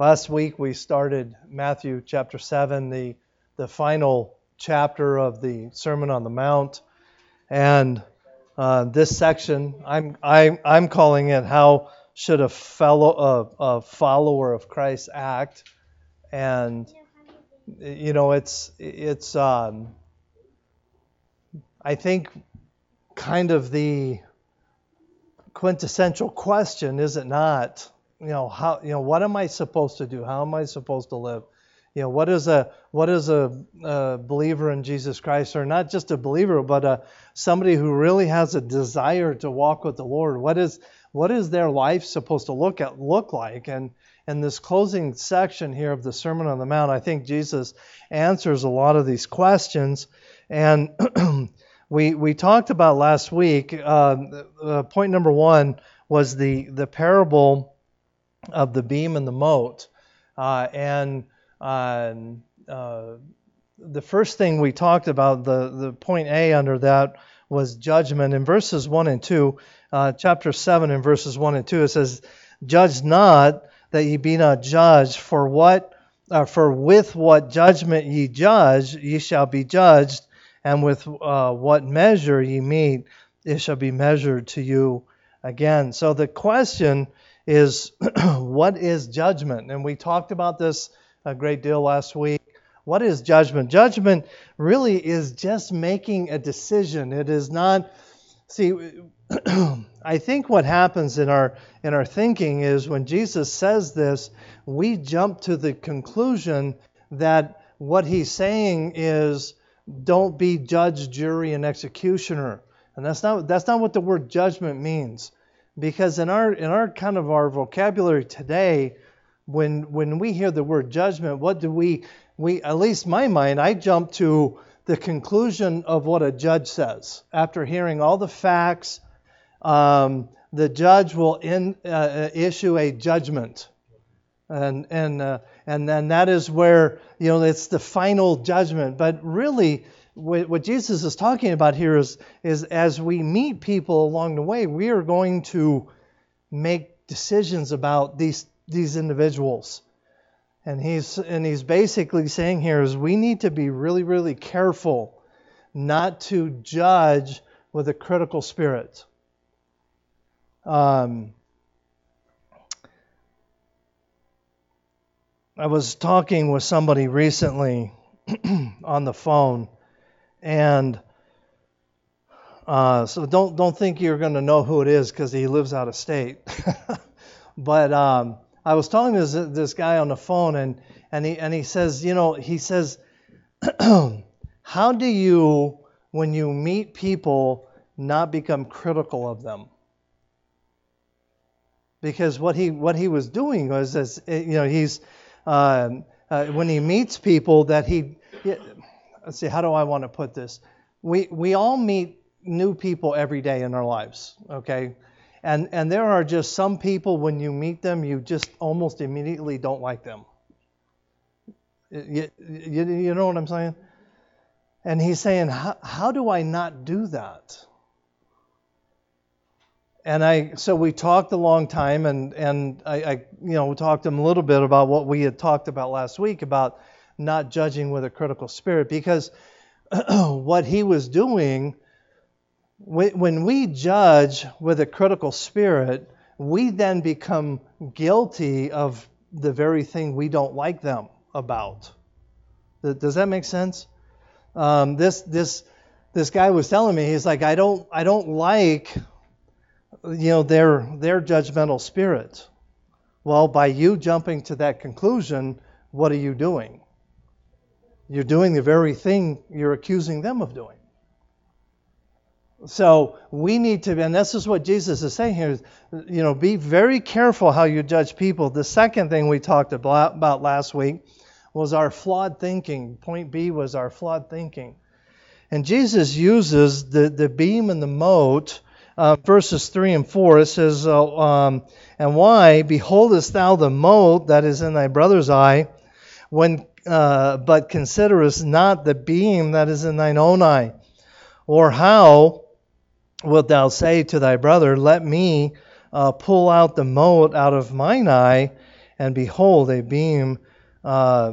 Last week we started Matthew chapter 7, the, the final chapter of the Sermon on the Mount. And uh, this section, I'm, I, I'm calling it How Should a, fellow, a, a Follower of Christ Act? And, you know, it's, it's um, I think, kind of the quintessential question, is it not? You know how you know what am I supposed to do? How am I supposed to live? You know what is a what is a, a believer in Jesus Christ, or not just a believer, but a, somebody who really has a desire to walk with the Lord? What is what is their life supposed to look at look like? And in this closing section here of the Sermon on the Mount, I think Jesus answers a lot of these questions. And we we talked about last week. Uh, uh, point number one was the the parable of the beam and the mote. Uh, and uh, uh, the first thing we talked about, the, the point A under that, was judgment. In verses 1 and 2, uh, chapter 7, in verses 1 and 2, it says, Judge not that ye be not judged, for what uh, for with what judgment ye judge, ye shall be judged, and with uh, what measure ye meet, it shall be measured to you again. So the question is what is judgment? And we talked about this a great deal last week. What is judgment? Judgment really is just making a decision. It is not see I think what happens in our in our thinking is when Jesus says this, we jump to the conclusion that what he's saying is don't be judge, jury, and executioner. And that's not that's not what the word judgment means because in our in our kind of our vocabulary today when when we hear the word judgment what do we we at least my mind i jump to the conclusion of what a judge says. After hearing all the facts um, the judge will in, uh, issue a judgment. And and uh, and then that is where you know it's the final judgment. But really what Jesus is talking about here is, is as we meet people along the way, we are going to make decisions about these, these individuals. And he's, and he's basically saying here is we need to be really, really careful not to judge with a critical spirit. Um, I was talking with somebody recently on the phone and uh, so don't don't think you're going to know who it is because he lives out of state. but um, I was talking to this, this guy on the phone, and and he and he says, you know, he says, how do you when you meet people not become critical of them? Because what he what he was doing was, as you know, he's uh, uh, when he meets people that he let's see, how do I want to put this? We, we all meet new people every day in our lives, okay? And, and there are just some people, when you meet them, you just almost immediately don't like them. You, you, you know what I'm saying? And he's saying, how, how do I not do that? And I, so we talked a long time, and, and I, I, you know, talked to him a little bit about what we had talked about last week about not judging with a critical spirit because what he was doing, when we judge with a critical spirit, we then become guilty of the very thing we don't like them about. Does that make sense? Um, this this this guy was telling me he's like I don't I don't like you know their their judgmental spirit. Well, by you jumping to that conclusion, what are you doing? You're doing the very thing you're accusing them of doing. So we need to, and this is what Jesus is saying here, is, you know, be very careful how you judge people. The second thing we talked about last week was our flawed thinking. Point B was our flawed thinking. And Jesus uses the, the beam and the mote, uh, verses 3 and 4. It says, uh, um, And why beholdest thou the mote that is in thy brother's eye, when uh, but considerest not the beam that is in thine own eye? Or how wilt thou say to thy brother, Let me uh, pull out the mote out of mine eye, and behold, a beam, uh,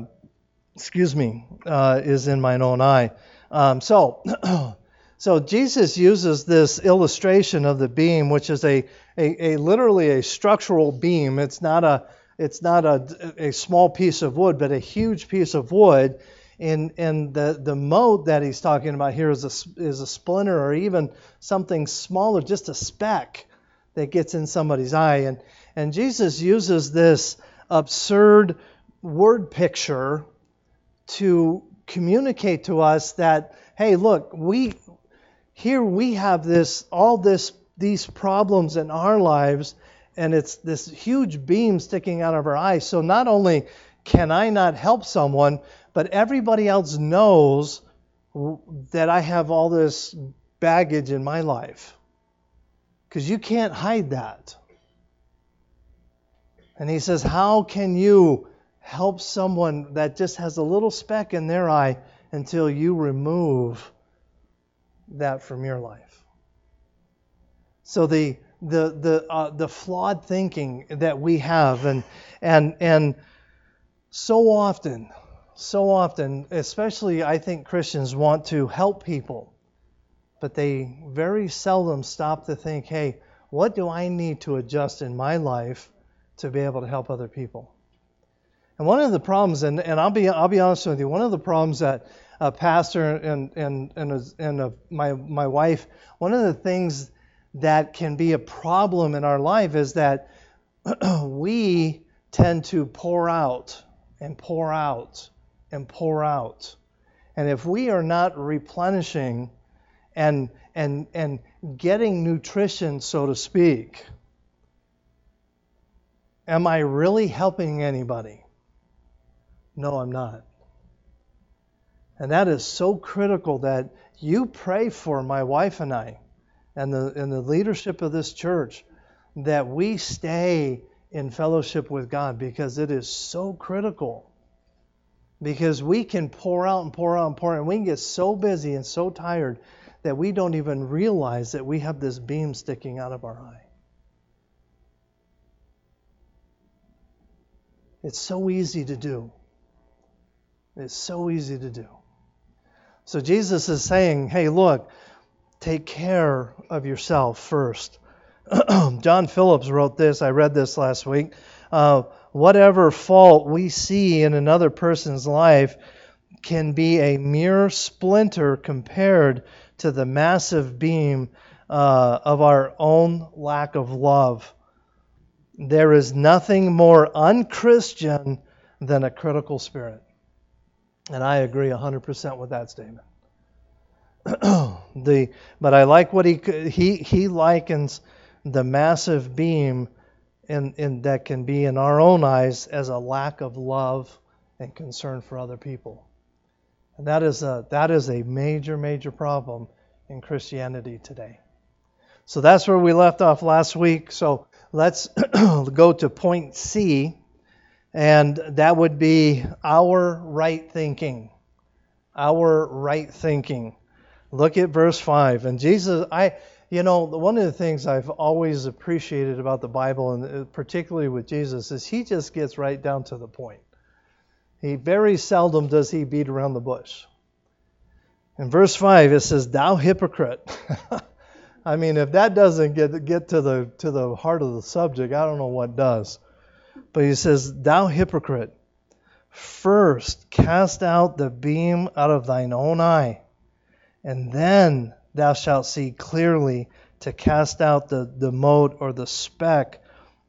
excuse me, uh, is in mine own eye. Um, so, so Jesus uses this illustration of the beam, which is a, a, a literally a structural beam. It's not a it's not a, a small piece of wood, but a huge piece of wood. And, and the, the mote that he's talking about here is a, is a splinter or even something smaller, just a speck that gets in somebody's eye. And, and Jesus uses this absurd word picture to communicate to us that, hey, look, we here we have this all this these problems in our lives and it's this huge beam sticking out of her eye. So not only can I not help someone, but everybody else knows that I have all this baggage in my life. Because you can't hide that. And he says, How can you help someone that just has a little speck in their eye until you remove that from your life? So the the the uh, the flawed thinking that we have and and and so often so often especially I think Christians want to help people but they very seldom stop to think hey what do I need to adjust in my life to be able to help other people? And one of the problems and, and I'll be I'll be honest with you one of the problems that a pastor and and and, a, and a, my my wife one of the things that can be a problem in our life is that we tend to pour out and pour out and pour out. And if we are not replenishing and and and getting nutrition, so to speak, am I really helping anybody? No, I'm not. And that is so critical that you pray for my wife and I and the, and the leadership of this church that we stay in fellowship with God because it is so critical. Because we can pour out and pour out and pour out, and we can get so busy and so tired that we don't even realize that we have this beam sticking out of our eye. It's so easy to do. It's so easy to do. So Jesus is saying, hey, look, take care of yourself first. John Phillips wrote this. I read this last week. Uh, whatever fault we see in another person's life can be a mere splinter compared to the massive beam uh, of our own lack of love. There is nothing more unchristian than a critical spirit. And I agree 100% with that statement. the but I like what he he he likens the massive beam in, in that can be in our own eyes as a lack of love and concern for other people. And that is a that is a major major problem in Christianity today. So that's where we left off last week. So let's go to point C and that would be our right thinking. Our right thinking. Look at verse 5. And Jesus, I, you know, one of the things I've always appreciated about the Bible, and uh, particularly with Jesus, is he just gets right down to the point. He very seldom does he beat around the bush. In verse 5, it says, Thou hypocrite. I mean, if that doesn't get, get to, the, to the heart of the subject, I don't know what does. But he says, Thou hypocrite, first cast out the beam out of thine own eye and then thou shalt see clearly to cast out the, the mote or the speck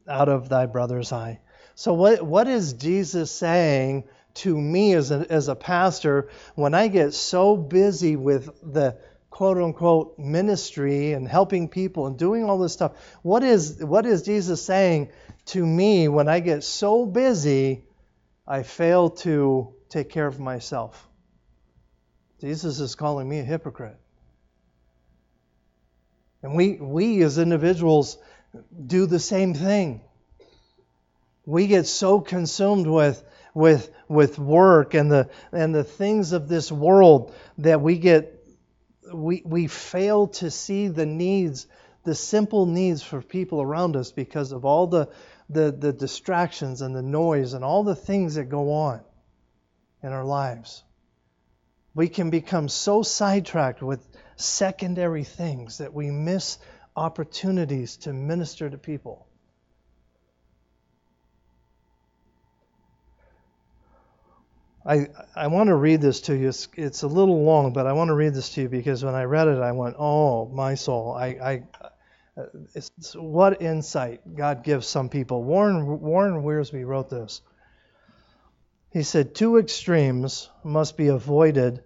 out of thy brother's eye. So, what, what is Jesus saying to me as a, as a pastor when I get so busy with the quote unquote ministry and helping people and doing all this stuff? What is, what is Jesus saying to me when I get so busy I fail to take care of myself? Jesus is calling me a hypocrite. And we, we as individuals do the same thing. We get so consumed with, with, with work and the, and the things of this world that we get we, we fail to see the needs, the simple needs for people around us because of all the, the, the distractions and the noise and all the things that go on in our lives. We can become so sidetracked with secondary things that we miss opportunities to minister to people. I, I want to read this to you. It's, it's, a little long, but I want to read this to you because when I read it, I went, "Oh, my soul!" I, I uh, it's, it's, what insight God gives some people. Warren Warren Wiersbe wrote this. He said, Two extremes must be avoided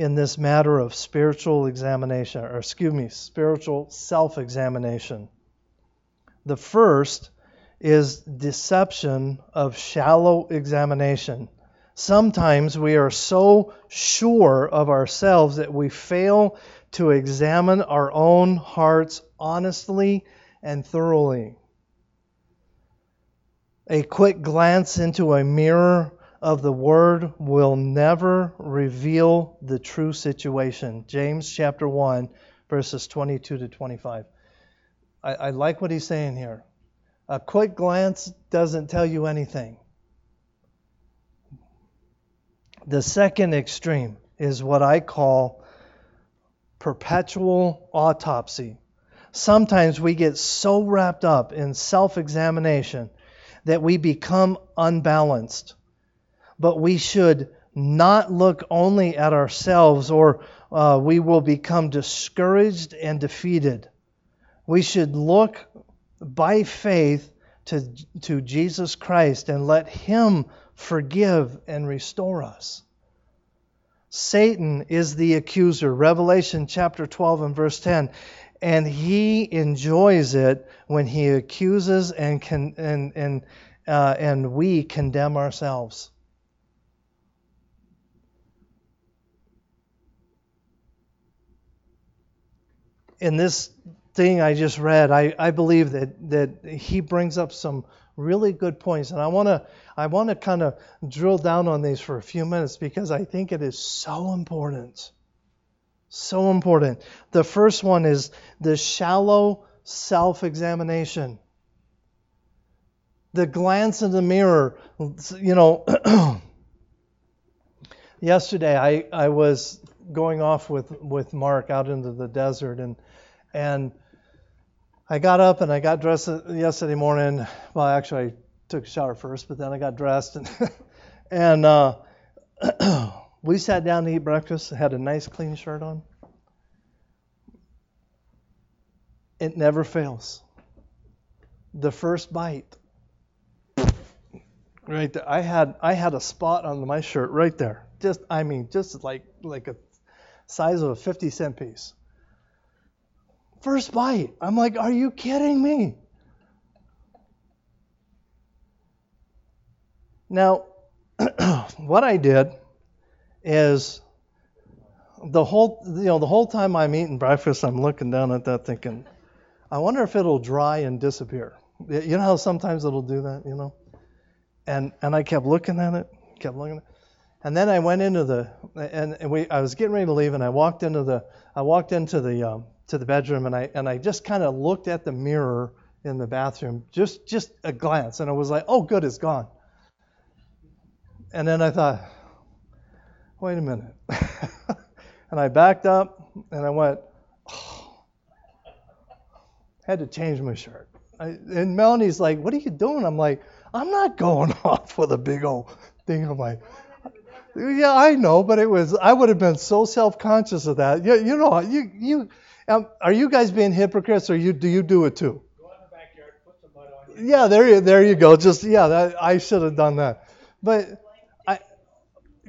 in this matter of spiritual examination, or excuse me, spiritual self examination. The first is deception of shallow examination. Sometimes we are so sure of ourselves that we fail to examine our own hearts honestly and thoroughly. A quick glance into a mirror of the word will never reveal the true situation. James chapter 1, verses 22 to 25. I, I like what he's saying here. A quick glance doesn't tell you anything. The second extreme is what I call perpetual autopsy. Sometimes we get so wrapped up in self examination that we become unbalanced but we should not look only at ourselves or uh, we will become discouraged and defeated. We should look by faith to, to Jesus Christ and let Him forgive and restore us. Satan is the accuser. Revelation chapter 12 and verse 10. And he enjoys it when he accuses and, can, and, and, uh, and we condemn ourselves. In this thing I just read, I, I believe that, that he brings up some really good points. And I want to I want to kind of drill down on these for a few minutes because I think it is so important. So important. The first one is the shallow self examination. The glance in the mirror. You know, yesterday I, I was going off with, with Mark out into the desert and and I got up and I got dressed yesterday morning. Well, actually, I took a shower first, but then I got dressed and and uh, we sat down to eat breakfast. Had a nice clean shirt on. It never fails. The first bite, right there. I had I had a spot on my shirt right there. Just I mean, just like like a size of a 50 cent piece. First bite. I'm like, are you kidding me? Now, what I did is the whole you know the whole time I'm eating breakfast, I'm looking down at that thinking, I wonder if it'll dry and disappear. You know how sometimes it'll do that, you know? And and I kept looking at it, kept looking at it. And then I went into the and, and we I was getting ready to leave and I walked into the I walked into the um, to the bedroom and I and I just kind of looked at the mirror in the bathroom, just just a glance, and I was like, oh, good, it's gone. And then I thought, wait a minute, and I backed up and I went, oh. had to change my shirt. I, and Melanie's like, what are you doing? I'm like, I'm not going off with a big old thing on my. Yeah, I know, but it was. I would have been so self-conscious of that. You, you know, you you um, are you guys being hypocrites, or you do you do it too? Yeah, there you there you go. Just yeah, that, I should have done that. But I,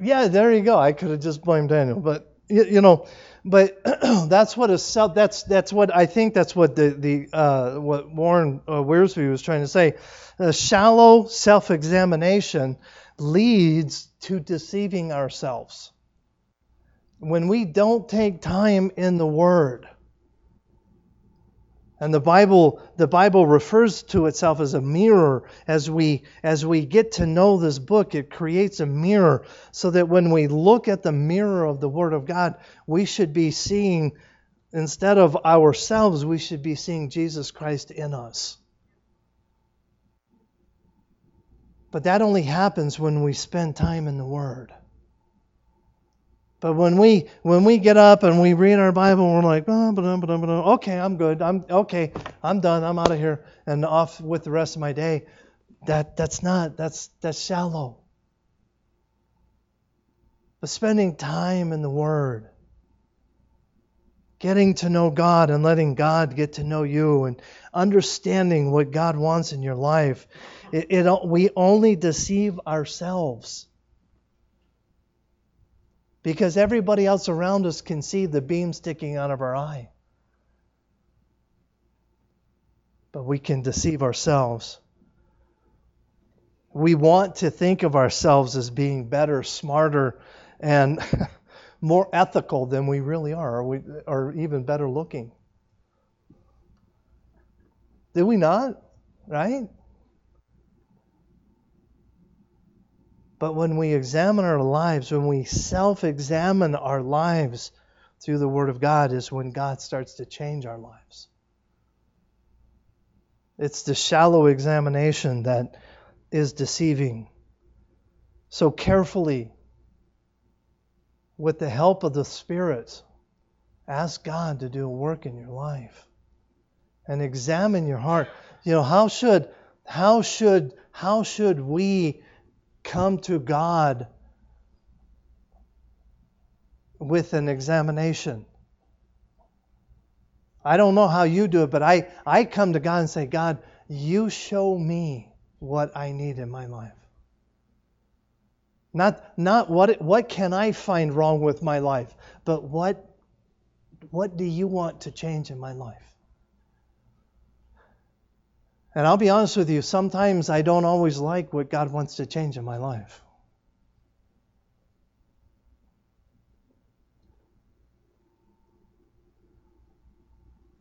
yeah, there you go. I could have just blamed Daniel, but you, you know, but that's what a self. That's that's what I think. That's what the the uh, what Warren uh, Wiersbe was trying to say. A shallow self-examination leads to deceiving ourselves. When we don't take time in the Word, and the Bible, the Bible refers to itself as a mirror. As we, as we get to know this book, it creates a mirror so that when we look at the mirror of the Word of God, we should be seeing, instead of ourselves, we should be seeing Jesus Christ in us. But that only happens when we spend time in the Word. But when we when we get up and we read our Bible, we're like, oh, okay, I'm good. I'm okay. I'm done. I'm out of here and off with the rest of my day. That that's not that's that's shallow. But spending time in the Word, getting to know God and letting God get to know you, and understanding what God wants in your life, it, it we only deceive ourselves because everybody else around us can see the beam sticking out of our eye. But we can deceive ourselves. We want to think of ourselves as being better, smarter, and more ethical than we really are, or, we, or even better looking. Did we not? Right? But when we examine our lives, when we self examine our lives through the Word of God, is when God starts to change our lives. It's the shallow examination that is deceiving. So carefully, with the help of the Spirit, ask God to do a work in your life and examine your heart. You know, how should how should how should we come to God with an examination. I don't know how you do it, but I, I come to God and say, God, you show me what I need in my life. Not, not what, what can I find wrong with my life, but what, what do you want to change in my life? And I'll be honest with you, sometimes I don't always like what God wants to change in my life.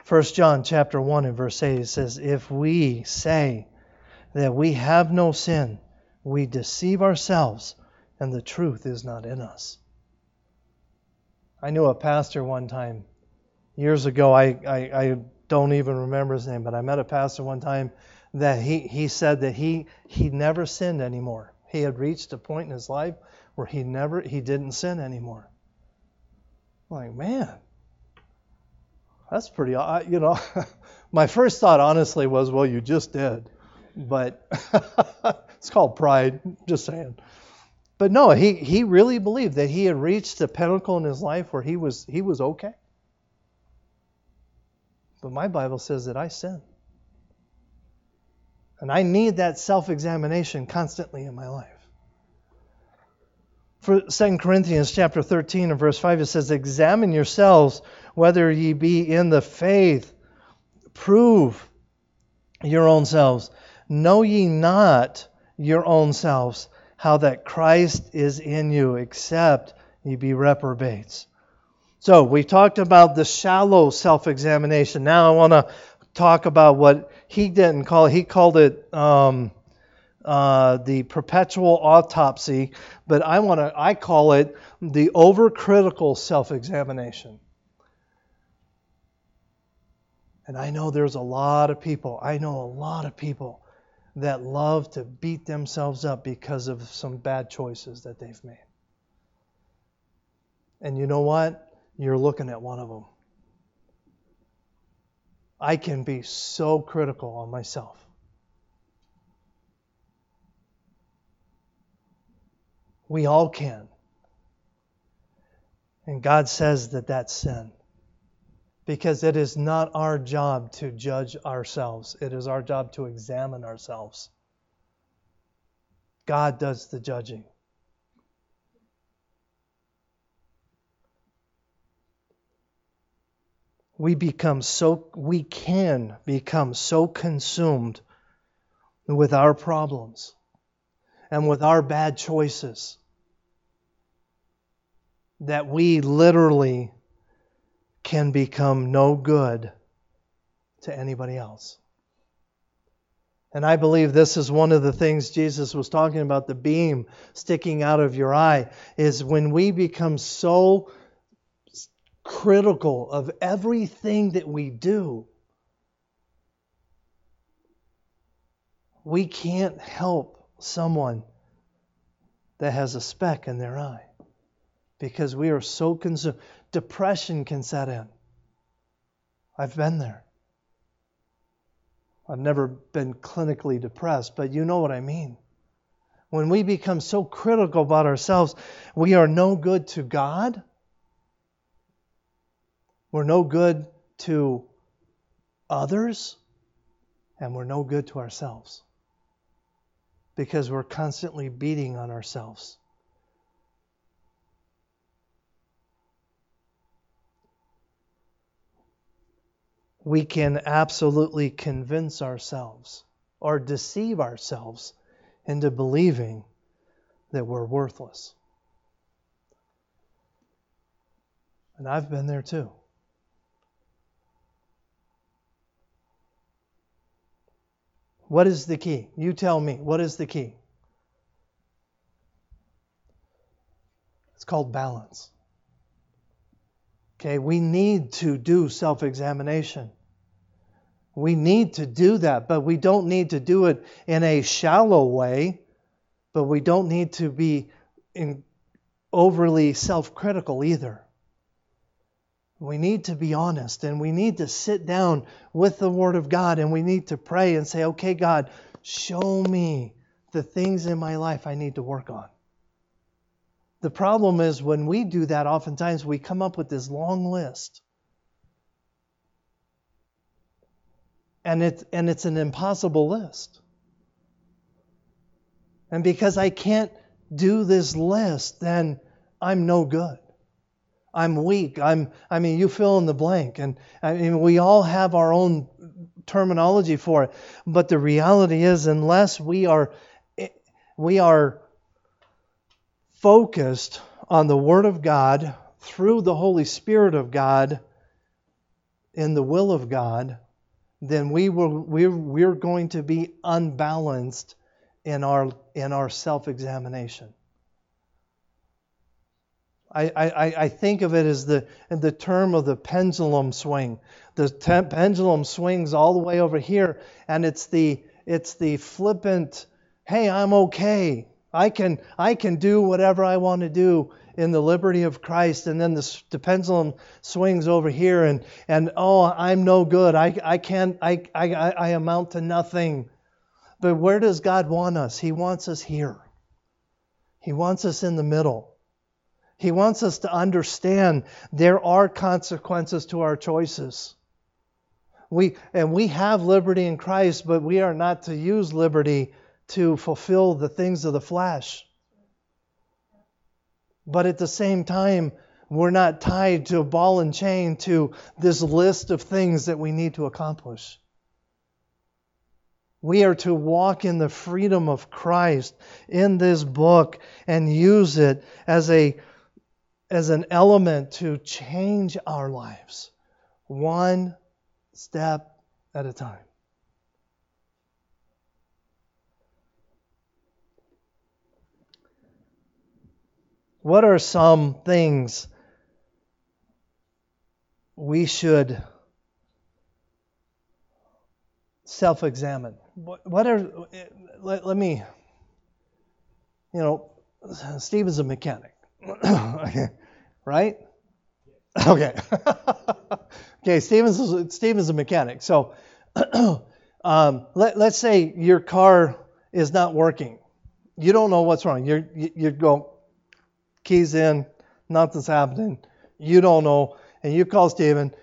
First John chapter 1 and verse 8 says, If we say that we have no sin, we deceive ourselves, and the truth is not in us. I knew a pastor one time, years ago, I, I, I don't even remember his name, but I met a pastor one time that he, he said that he he never sinned anymore. He had reached a point in his life where he never he didn't sin anymore. I'm like, man, that's pretty you know, my first thought honestly was, well, you just did. But it's called pride, just saying. But no, he, he really believed that he had reached a pinnacle in his life where he was he was okay. But my Bible says that I sin. And I need that self examination constantly in my life. For 2 Corinthians chapter 13 and verse 5, it says, Examine yourselves whether ye be in the faith. Prove your own selves. Know ye not your own selves how that Christ is in you, except ye be reprobates. So we talked about the shallow self examination. Now I want to talk about what he didn't call it. He called it um, uh, the perpetual autopsy, but I want to I call it the overcritical self examination. And I know there's a lot of people, I know a lot of people that love to beat themselves up because of some bad choices that they've made. And you know what? You're looking at one of them. I can be so critical on myself. We all can. And God says that that's sin. Because it is not our job to judge ourselves, it is our job to examine ourselves. God does the judging. We become so we can become so consumed with our problems and with our bad choices that we literally can become no good to anybody else. And I believe this is one of the things Jesus was talking about the beam sticking out of your eye is when we become so critical of everything that we do. We can't help someone that has a speck in their eye because we are so consumed. Depression can set in. I've been there. I've never been clinically depressed, but you know what I mean. When we become so critical about ourselves, we are no good to God. We're no good to others, and we're no good to ourselves because we're constantly beating on ourselves. we can absolutely convince ourselves or deceive ourselves into believing that we're worthless. And I've been there too. What is the key? You tell me. What is the key? It's called balance. Okay, we need to do self examination. We need to do that, but we don't need to do it in a shallow way, but we don't need to be overly self critical either. We need to be honest and we need to sit down with the Word of God and we need to pray and say, okay, God, show me the things in my life I need to work on. The problem is when we do that, oftentimes we come up with this long list. And it's, and it's an impossible list. And because I can't do this list, then I'm no good. I'm weak. I'm I mean you fill in the blank and I mean we all have our own terminology for it. But the reality is unless we are eh, we are focused on the Word of God through the Holy Spirit of God in the will of God, then we will, we're, we're going to be unbalanced in our, in our self examination. I, I, I think of it as the, the term of the pendulum swing. The pendulum swings all the way over here, and it's the, it's the flippant, hey, I'm okay. I can I can do whatever I want to do in the liberty of Christ, and then the, the pendulum swings over here, and and oh, I'm no good. I I can't. I I I amount to nothing. But where does God want us? He wants us here. He wants us in the middle. He wants us to understand there are consequences to our choices. We and we have liberty in Christ, but we are not to use liberty to fulfill the things of the flesh. But at the same time, we're not tied to a ball and chain to this list of things that we need to accomplish. We are to walk in the freedom of Christ in this book and use it as a as an element to change our lives one step at a time. What are some things we should self examine? What, are, let, let, me, you know, Stephen's a mechanic, right? Okay. okay, Stephen's, Stephen's a mechanic. So um, let, let's say your car is not working. You don't know what's wrong. You're, you, you go, keys in, nothing's happening. You don't know, and you call Stephen.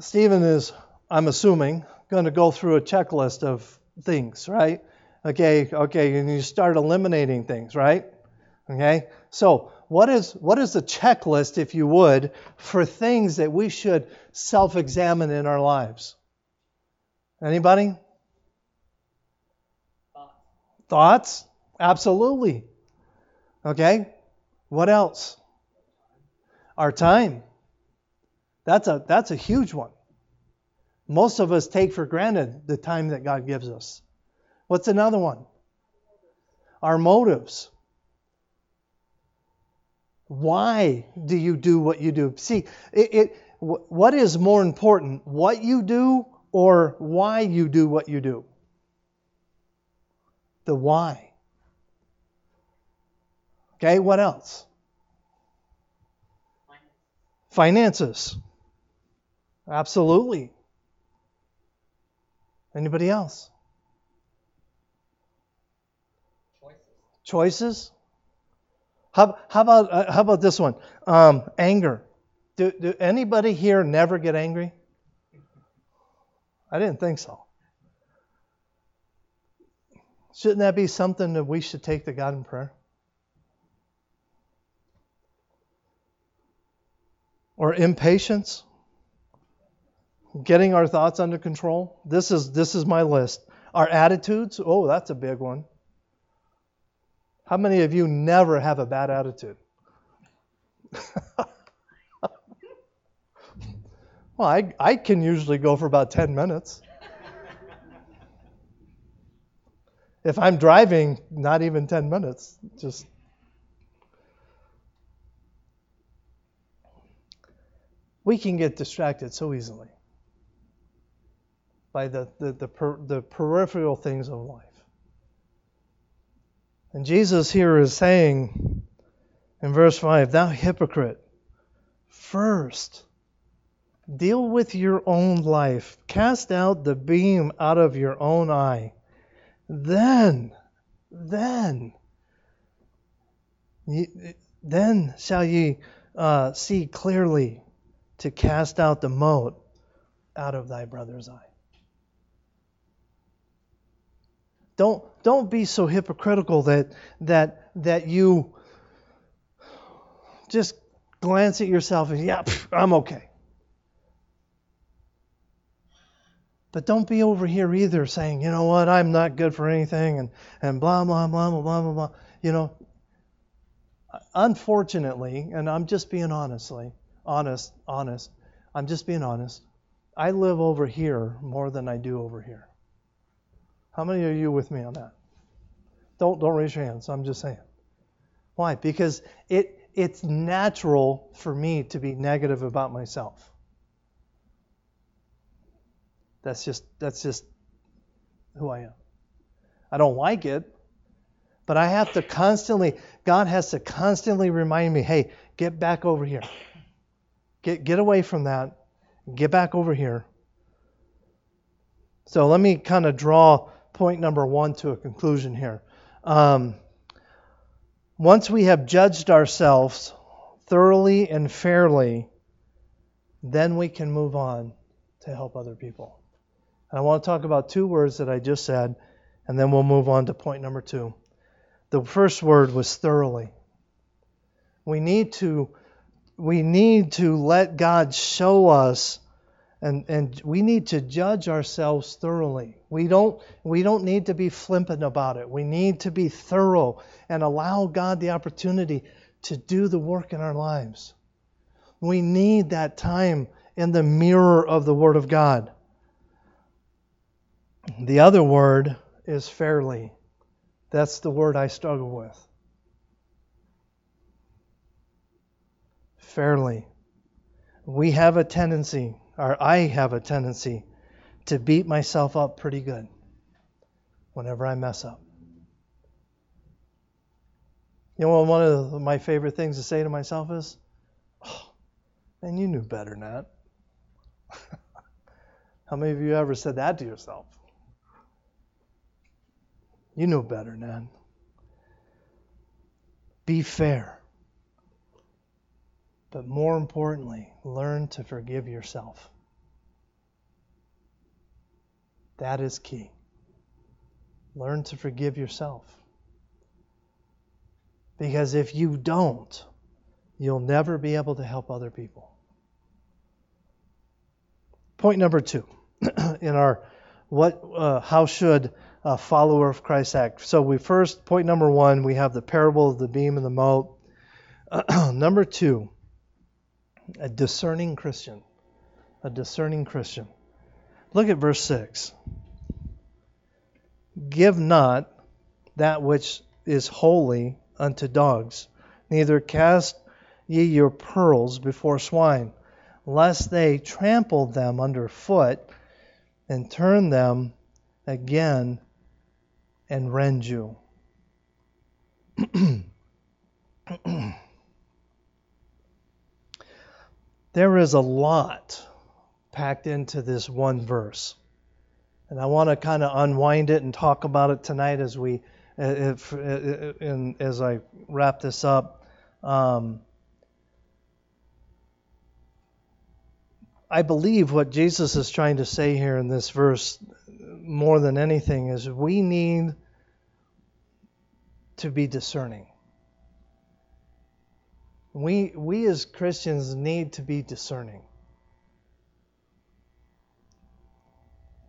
Stephen is, I'm assuming, going to go through a checklist of things, right? Okay, okay, and you start eliminating things, right? Okay, so what is what is the checklist, if you would, for things that we should self-examine in our lives? Anybody? Thoughts. Thoughts? Absolutely. Okay. What else? Our time. That's a, that's a huge one. Most of us take for granted the time that God gives us. What's another one? Our motives. Why do you do what you do? See, it, it, what is more important, what you do or why you do what you do? The why. Okay, what else? Finances. Absolutely. Anybody else? Choices. Choices? How, how about uh, how about this one? Um, anger. Do, do anybody here never get angry? I didn't think so. Shouldn't that be something that we should take to God in prayer? Or impatience? Getting our thoughts under control? This is this is my list. Our attitudes? Oh, that's a big one. How many of you never have a bad attitude? well, I, I can usually go for about 10 minutes. if I'm driving, not even 10 minutes, just. We can get distracted so easily by the, the, the, per, the peripheral things of life. And Jesus here is saying in verse 5 Thou hypocrite, first deal with your own life, cast out the beam out of your own eye. Then, then, then shall ye uh, see clearly to cast out the mote out of thy brother's eye. Don't don't be so hypocritical that that that you just glance at yourself and yeah, pff, I'm okay. But don't be over here either saying, you know what, I'm not good for anything and, and blah, blah, blah, blah, blah, blah, blah. You know, unfortunately, and I'm just being honestly, honest, honest, I'm just being honest. I live over here more than I do over here. How many are you with me on that? Don't don't raise your hands. I'm just saying. Why? Because it it's natural for me to be negative about myself. That's just that's just who I am. I don't like it, but I have to constantly God has to constantly remind me, "Hey, get back over here. Get get away from that. Get back over here." So let me kind of draw point number one to a conclusion here. Um, once we have judged ourselves thoroughly and fairly, then we can move on to help other people. And I want to talk about two words that I just said, and then we'll move on to point number two. The first word was thoroughly. We need to we need to let God show us and, and we need to judge ourselves thoroughly. We don't, we don't need to be flippant about it. We need to be thorough and allow God the opportunity to do the work in our lives. We need that time in the mirror of the Word of God. The other word is fairly. That's the word I struggle with. Fairly. We have a tendency or I have a tendency to beat myself up pretty good whenever I mess up. You know, one of my favorite things to say to myself is, oh, man, you knew better than that. How many of you ever said that to yourself? You know better that. Be fair. But more importantly, learn to forgive yourself. That is key. Learn to forgive yourself. Because if you don't, you'll never be able to help other people. Point number two in our what uh, how should a follower of Christ act? So we first point number one we have the parable of the beam and the mote. number two, a discerning Christian. A discerning Christian. Look at verse 6. Give not that which is holy unto dogs, neither cast ye your pearls before swine, lest they trample them under foot and turn them again and rend you. there is a lot packed into this one verse. And I want to kind of unwind it and talk about it tonight as we, if, as I wrap this up. Um, I believe what Jesus is trying to say here in this verse, more than anything, is we need to be discerning. We, we as Christians need to be discerning.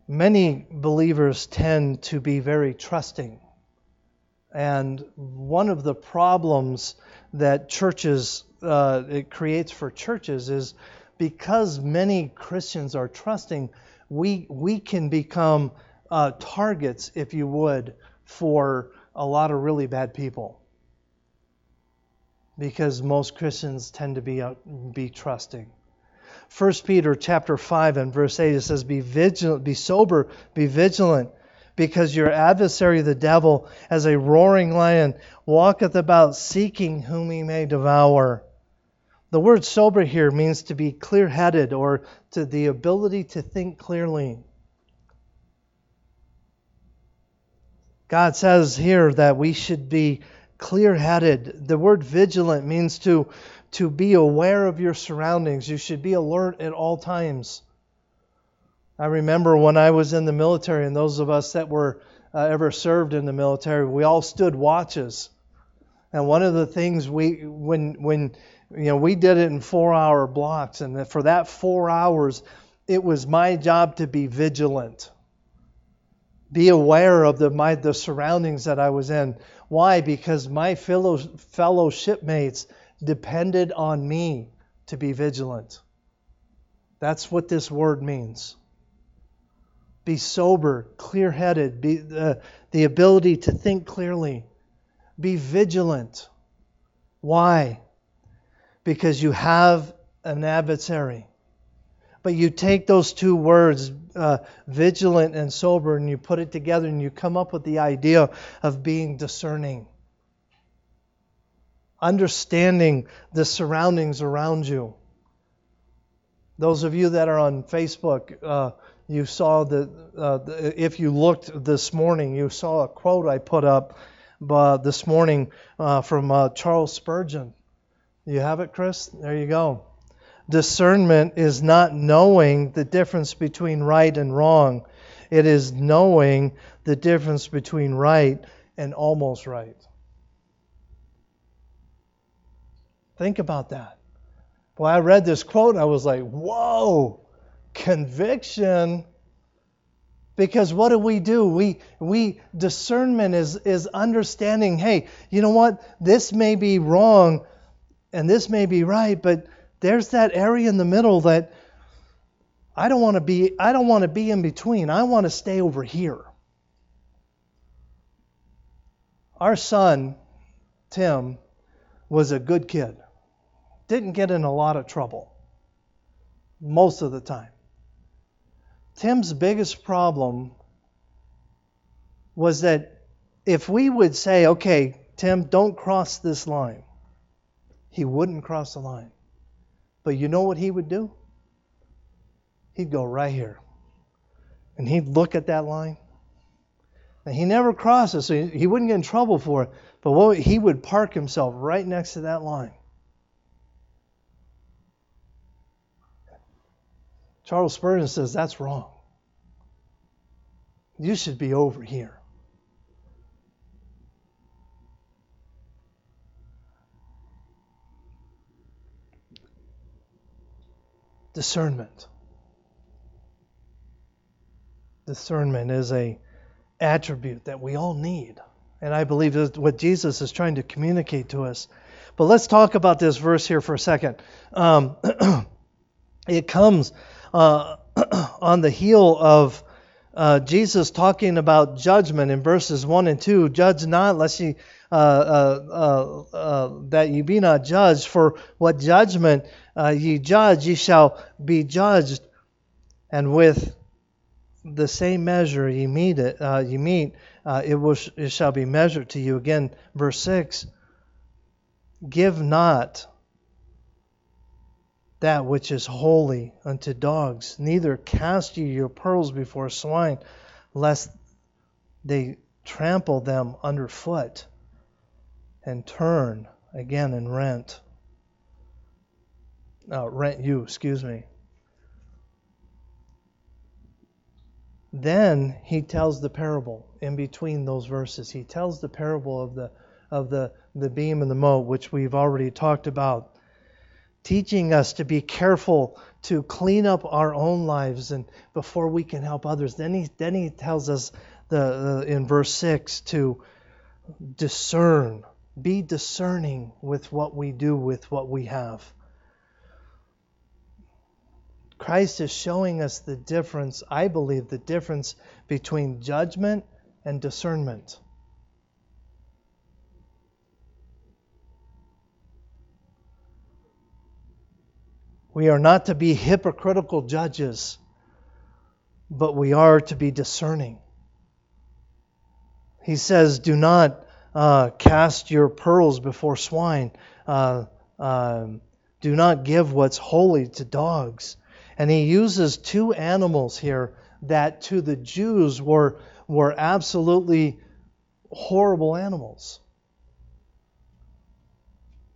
Many believers tend to be very trusting. And one of the problems that churches, uh, it creates for churches is because many Christians are trusting, we, we can become uh, targets, if you would, for a lot of really bad people. Because most Christians tend to be, be trusting. 1 Peter chapter 5 and verse 8 it says be vigilant be sober be vigilant because your adversary the devil as a roaring lion walketh about seeking whom he may devour the word sober here means to be clear headed or to the ability to think clearly. God says here that we should be clear headed. The word vigilant means to, to be aware of your surroundings. You should be alert at all times. I remember when I was in the military, and those of us that were uh, ever served in the military, we all stood watches. And one of the things we, when, when you know, we did it in four hour blocks, and for that four hours, it was my job to be vigilant, be aware of the, my, the surroundings that I was in. Why? Because my fellow, fellow shipmates depended on me to be vigilant. That's what this word means. Be sober, clear headed, be the, the ability to think clearly. Be vigilant. Why? because you have an adversary. But you take those two words, uh, vigilant and sober, and you put it together and you come up with the idea of being discerning. Understanding the surroundings around you. Those of you that are on Facebook, uh, you saw that uh, if you looked this morning, you saw a quote I put up uh, this morning uh, from uh, Charles Spurgeon. You have it, Chris? There you go. Discernment is not knowing the difference between right and wrong, it is knowing the difference between right and almost right. Think about that. Boy, I read this quote I was like, whoa, conviction. Because what do we do? We we discernment is is understanding, hey, you know what? This may be wrong, and this may be right, but there's that area in the middle that I don't want to be I don't want to be in between. I want to stay over here. Our son Tim was a good kid. Didn't get in a lot of trouble most of the time. Tim's biggest problem was that if we would say, okay, Tim, don't cross this line, he wouldn't cross the line. But you know what he would do? He'd go right here. And he'd look at that line. And he never crosses, so he wouldn't get in trouble for it. But what, he would park himself right next to that line. Charles Spurgeon says that's wrong. You should be over here. Discernment. Discernment is a attribute that we all need. And I believe that's what Jesus is trying to communicate to us. But let's talk about this verse here for a second. Um, it comes uh, on the heel of uh, Jesus talking about judgment in verses 1 and 2. Judge not, lest ye, uh, uh, uh that ye be not judged, for what judgment ye judge, ye shall be judged. And with the same measure ye meet it, uh, you meet, uh, it, will, it shall be measured to you. Again, verse 6 Give not that which is holy unto dogs, neither cast ye your pearls before swine, lest they trample them underfoot and turn again in rent. Uh, rent you, excuse me. Then he tells the parable in between those verses. He tells the parable of the of the, the beam and the mote, which we've already talked about, teaching us to be careful to clean up our own lives and before we can help others. Then he then he tells us the, in verse six to discern, be discerning with what we do with what we have. Christ is showing us the difference, I believe, the difference between judgment and discernment. We are not to be hypocritical judges, but we are to be discerning. He says, Do not uh, cast your pearls before swine. Uh, uh, do not give what's holy to dogs. And he uses two animals here that to the Jews were, were absolutely horrible animals.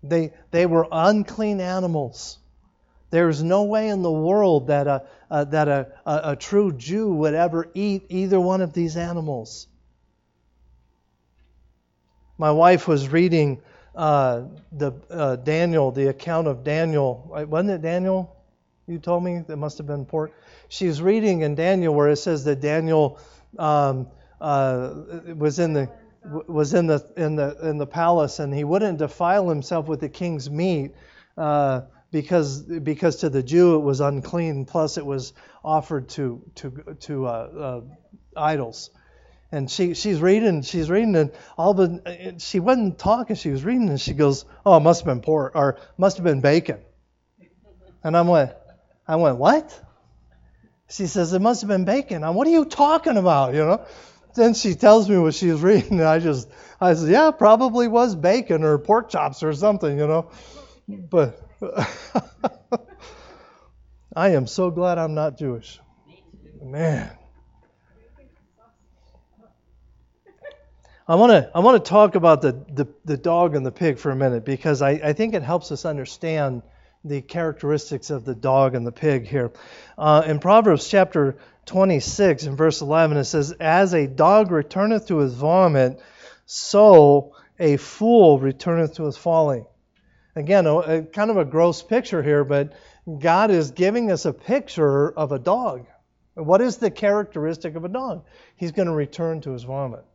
They, they were unclean animals. There's no way in the world that, a, a that a, a, a true Jew would ever eat either one of these animals. My wife was reading uh, the uh, Daniel, the account of Daniel. Wasn't it Daniel? You told me that must have been important. She's reading in Daniel where it says that Daniel um, uh, was in the was in the in the in the palace and he wouldn't defile himself with the king's meat uh, because because to the Jew it was unclean. Plus it was offered to to to uh, uh idols. And she she's reading she's reading and all the she wasn't talking she was reading and she goes oh it must have been pork or must have been bacon. And I'm like I went, What? She says, It must have been bacon. I'm, what are you talking about? You know? Then she tells me what she was reading, and I just, I said, Yeah, probably was bacon or pork chops or something, you know? But I am so glad I'm not Jewish. Man. I want to I want to talk about the, the, the, dog and the pig for a minute because I, I think it helps us understand the characteristics of the dog and the pig here. Uh, in Proverbs chapter 26, in verse 11, it says, As a dog returneth to his vomit, so a fool returneth to his folly. Again, a, a, kind of a gross picture here, but God is giving us a picture of a dog. What is the characteristic of a dog? He's going to return to his vomit.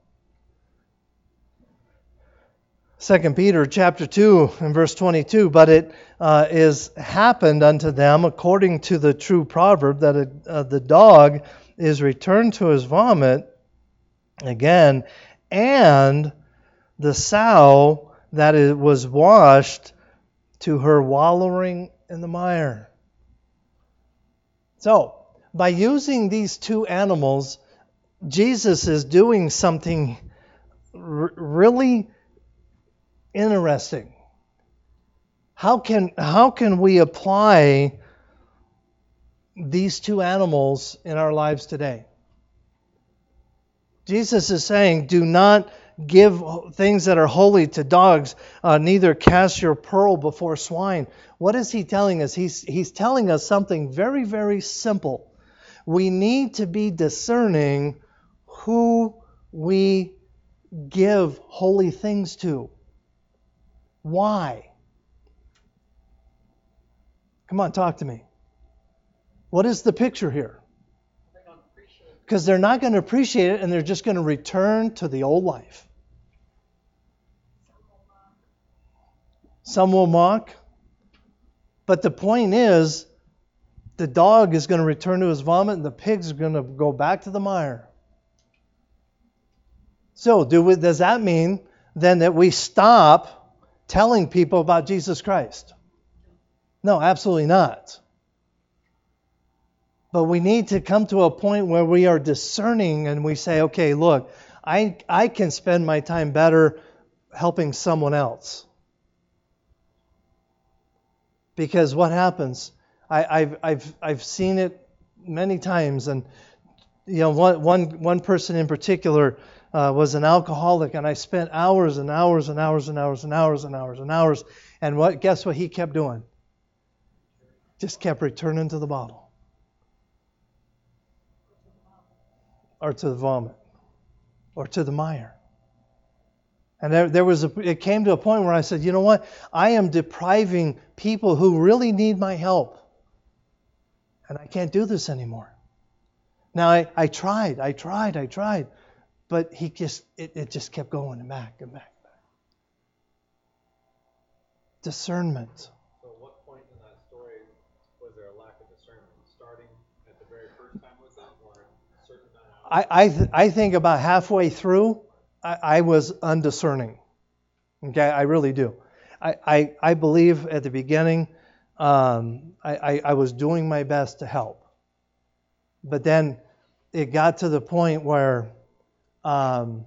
2 Peter chapter 2 and verse 22, but it uh, is happened unto them according to the true proverb that uh, the dog is returned to his vomit again, and the sow that it was washed to her wallowing in the mire. So, by using these two animals, Jesus is doing something r- really interesting. How can, how can we apply these two animals in our lives today? Jesus is saying, Do not give things that are holy to dogs, uh, neither cast your pearl before swine. What is he telling us? He's, he's telling us something very, very simple. We need to be discerning who we give holy things to. Why? Come on, talk to me. What is the picture here? Because they're not going to appreciate it and they're just going to return to the old life. Some will mock. But the point is, the dog is going to return to his vomit and the pigs are going to go back to the mire. So, do we, does that mean then that we stop telling people about Jesus Christ. No, absolutely not. But we need to come to a point where we are discerning and we say, okay, look, I, I can spend my time better helping someone else. Because what happens? I, have I've, I've seen it many times, and you know, one, one, one person in particular uh, was an alcoholic, and I spent hours and hours and hours and hours and hours and hours and hours. And what? Guess what he kept doing? Just kept returning to the bottle or to the vomit or to the mire. And there, there was a, it came to a point where I said, you know what? I am depriving people who really need my help. And I can't do this anymore. Now I, I tried, I tried, I tried, but he just it, it just kept going and back and back and back. Discernment. So what point in that story was there a lack of discernment? Starting at the very first time was that or a certain amount I, I, th- I think about halfway through, I, I was undiscerning. Okay, I really do. I, I, I believe at the beginning um, I, I, I was doing my best to help. But then it got to the point where um,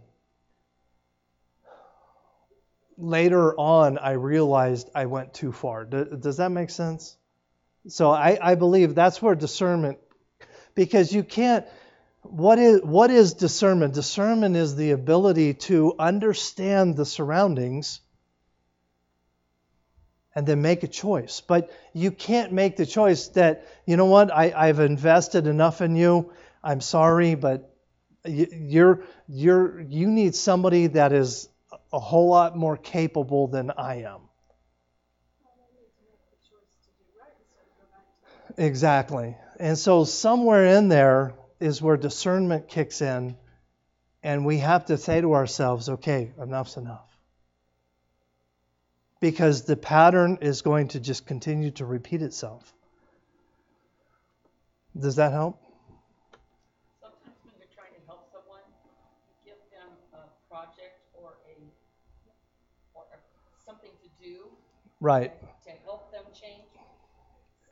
later on I realized I went too far. Does that make sense? So I, I believe that's where discernment, because you can't. What is what is discernment? Discernment is the ability to understand the surroundings and then make a choice. But you can't make the choice that, you know what, I, I've invested enough in you. I'm sorry, but you're you're you need somebody that is a whole lot more capable than I am. Exactly. And so somewhere in there is where discernment kicks in and we have to say to ourselves, okay, enough's enough. Because the pattern is going to just continue to repeat itself. Does that help? Right. To help them change,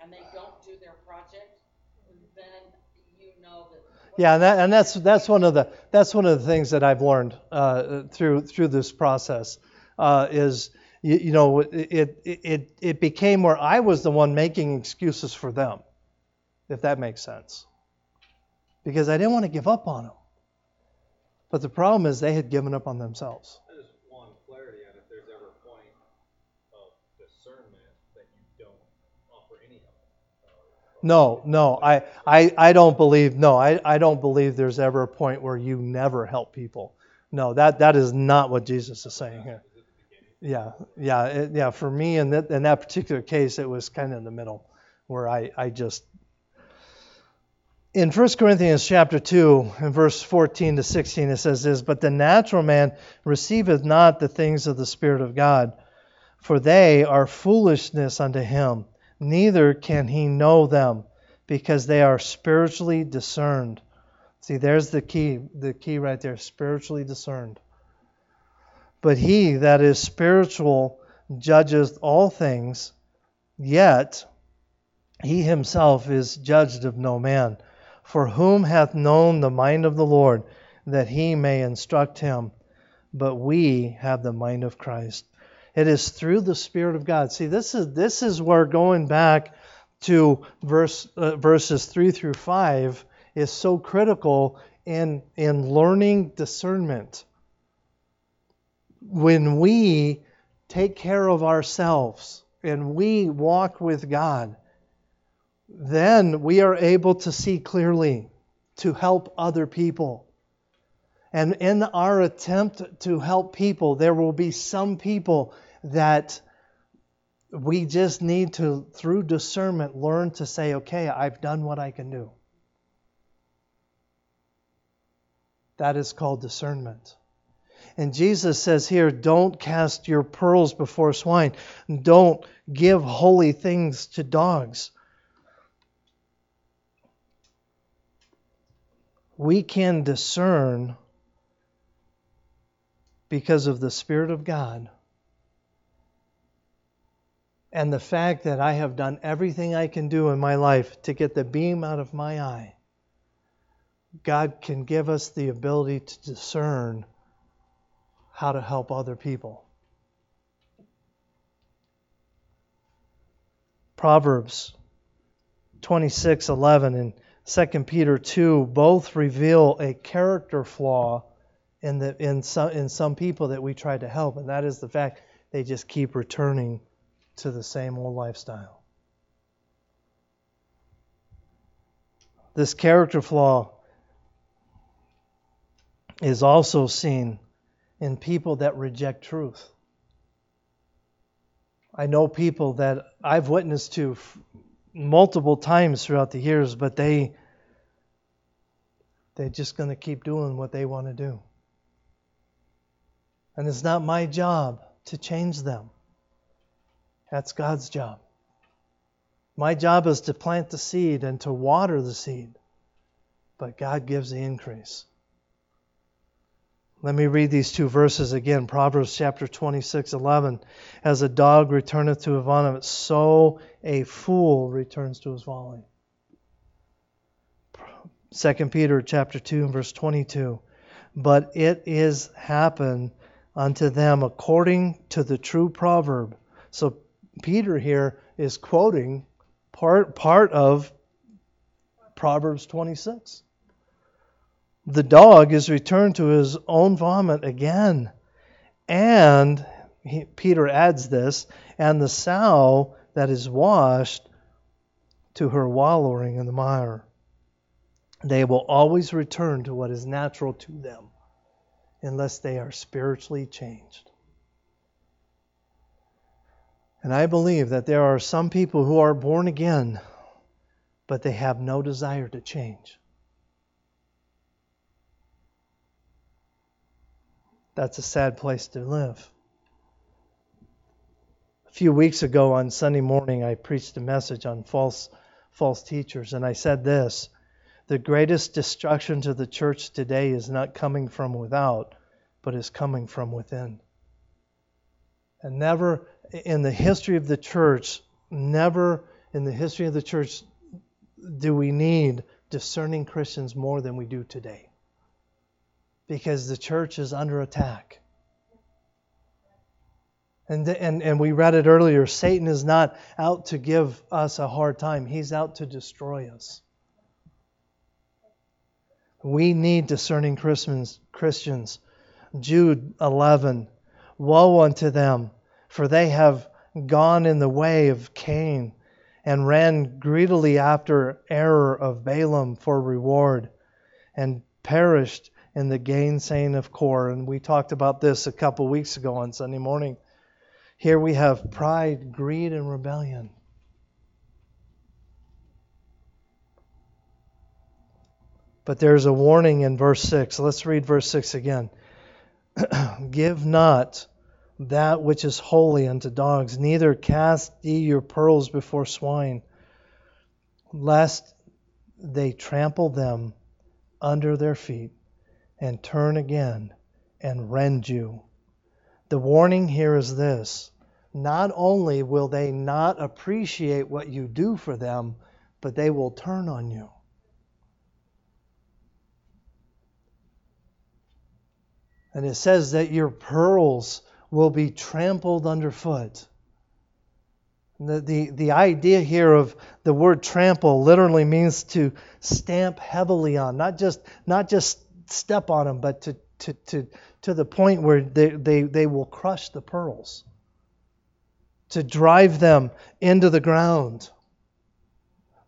and they don't do their project, then you know that. Yeah, and, that, and that's that's one of the that's one of the things that I've learned uh, through through this process uh, is you, you know it, it it became where I was the one making excuses for them, if that makes sense, because I didn't want to give up on them. But the problem is they had given up on themselves. No, no, I, I, I don't believe, no, I, I don't believe there's ever a point where you never help people. No, that, that is not what Jesus is saying here. Yeah, yeah, it, yeah. For me, in that, in that particular case, it was kind of in the middle where I, I just. In 1 Corinthians chapter 2, in verse 14 to 16, it says this But the natural man receiveth not the things of the Spirit of God, for they are foolishness unto him neither can he know them because they are spiritually discerned. See, there's the key, the key right there, spiritually discerned. But he that is spiritual judgeth all things, yet he himself is judged of no man. For whom hath known the mind of the Lord, that he may instruct him? But we have the mind of Christ. It is through the Spirit of God. See, this is this is where going back to verse uh, verses three through five is so critical in in learning discernment. When we take care of ourselves and we walk with God, then we are able to see clearly to help other people. And in our attempt to help people, there will be some people that we just need to, through discernment, learn to say, okay, I've done what I can do. That is called discernment. And Jesus says here, don't cast your pearls before swine. Don't give holy things to dogs. We can discern because of the Spirit of God and the fact that I have done everything I can do in my life to get the beam out of my eye, God can give us the ability to discern how to help other people. Proverbs 26:11 and 2 Peter 2 both reveal a character flaw in the in some in some people that we try to help and that is the fact they just keep returning to the same old lifestyle. This character flaw is also seen in people that reject truth. I know people that I've witnessed to multiple times throughout the years, but they they're just going to keep doing what they want to do. And it's not my job to change them. That's God's job. My job is to plant the seed and to water the seed, but God gives the increase. Let me read these two verses again. Proverbs chapter 26, 11. As a dog returneth to his vomit, so a fool returns to his folly. 2 Peter chapter 2 and verse 22. But it is happened unto them according to the true proverb. So Peter here is quoting part part of Proverbs 26 the dog is returned to his own vomit again. And he, Peter adds this, and the sow that is washed to her wallowing in the mire. They will always return to what is natural to them unless they are spiritually changed. And I believe that there are some people who are born again, but they have no desire to change. That's a sad place to live. A few weeks ago on Sunday morning, I preached a message on false, false teachers, and I said this The greatest destruction to the church today is not coming from without, but is coming from within. And never in the history of the church, never in the history of the church do we need discerning Christians more than we do today because the church is under attack. And, and, and we read it earlier Satan is not out to give us a hard time, he's out to destroy us. We need discerning Christians. Christians. Jude 11 Woe unto them, for they have gone in the way of Cain and ran greedily after error of Balaam for reward and perished in the gainsaying of Core. And we talked about this a couple weeks ago on Sunday morning. Here we have pride, greed, and rebellion. But there's a warning in verse 6. Let's read verse 6 again. Give not that which is holy unto dogs, neither cast ye your pearls before swine, lest they trample them under their feet and turn again and rend you. The warning here is this not only will they not appreciate what you do for them, but they will turn on you. And it says that your pearls will be trampled underfoot. The, the, the idea here of the word trample literally means to stamp heavily on, not just, not just step on them, but to, to, to, to the point where they, they, they will crush the pearls, to drive them into the ground.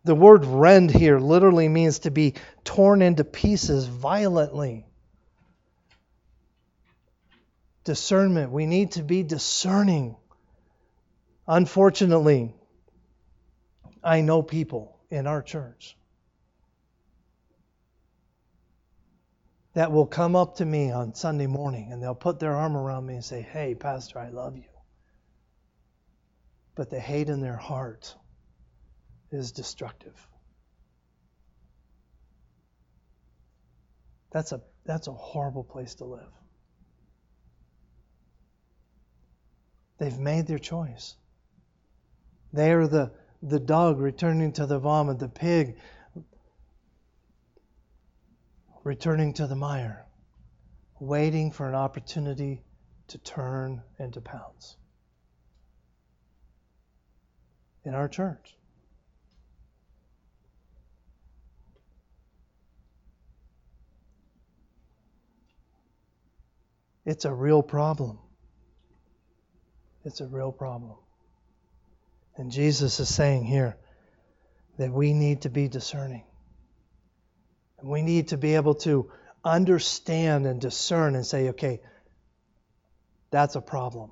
The word rend here literally means to be torn into pieces violently. Discernment. We need to be discerning. Unfortunately, I know people in our church that will come up to me on Sunday morning and they'll put their arm around me and say, Hey, Pastor, I love you. But the hate in their heart is destructive. That's a, that's a horrible place to live. They've made their choice. They are the, the dog returning to the vomit, the pig returning to the mire, waiting for an opportunity to turn and to pounce. In our church. It's a real problem. It's a real problem. And Jesus is saying here that we need to be discerning. And we need to be able to understand and discern and say, okay, that's a problem.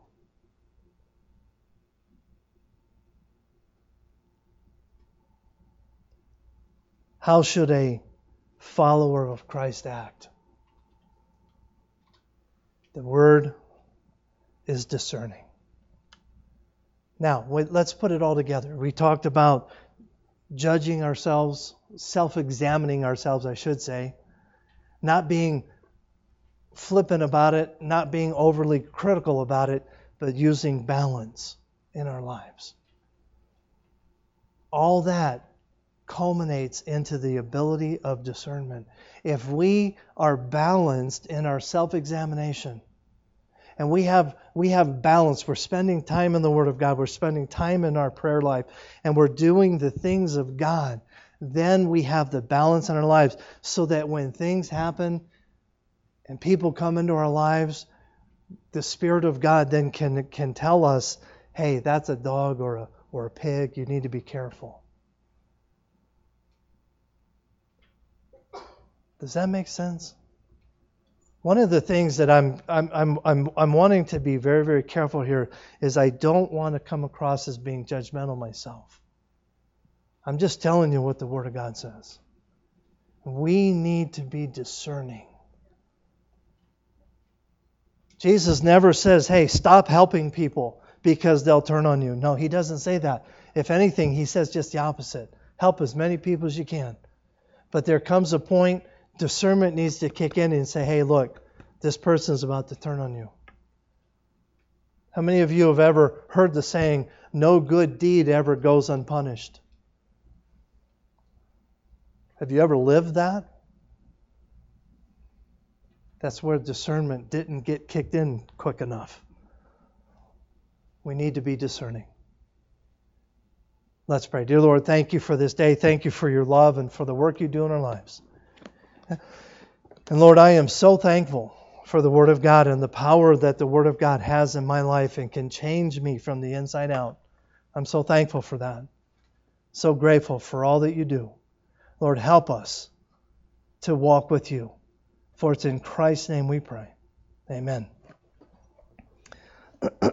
How should a follower of Christ act? The word is discerning. Now, let's put it all together. We talked about judging ourselves, self examining ourselves, I should say, not being flippant about it, not being overly critical about it, but using balance in our lives. All that culminates into the ability of discernment. If we are balanced in our self examination, and we have we have balance. We're spending time in the word of god. We're spending time in our prayer life. And we're doing the things of god. Then we have the balance in our lives so that when things happen and people come into our lives the spirit of god then can can tell us hey that's a dog or a or a pig. You need to be careful. Does that make sense? One of the things that I'm, I'm, I'm, I'm, I'm wanting to be very, very careful here is I don't want to come across as being judgmental myself. I'm just telling you what the Word of God says. We need to be discerning. Jesus never says, hey, stop helping people because they'll turn on you. No, he doesn't say that. If anything, he says just the opposite help as many people as you can. But there comes a point discernment needs to kick in and say, hey, look, this person's about to turn on you. How many of you have ever heard the saying, no good deed ever goes unpunished? Have you ever lived that? That's where discernment didn't get kicked in quick enough. We need to be discerning. Let's pray. Dear Lord, thank you for this day. Thank you for your love and for the work you do in our lives. And Lord, I am so thankful for the Word of God and the power that the Word of God has in my life and can change me from the inside out. I'm so thankful for that. So grateful for all that you do. Lord, help us to walk with you. For it's in Christ's name we pray. Amen.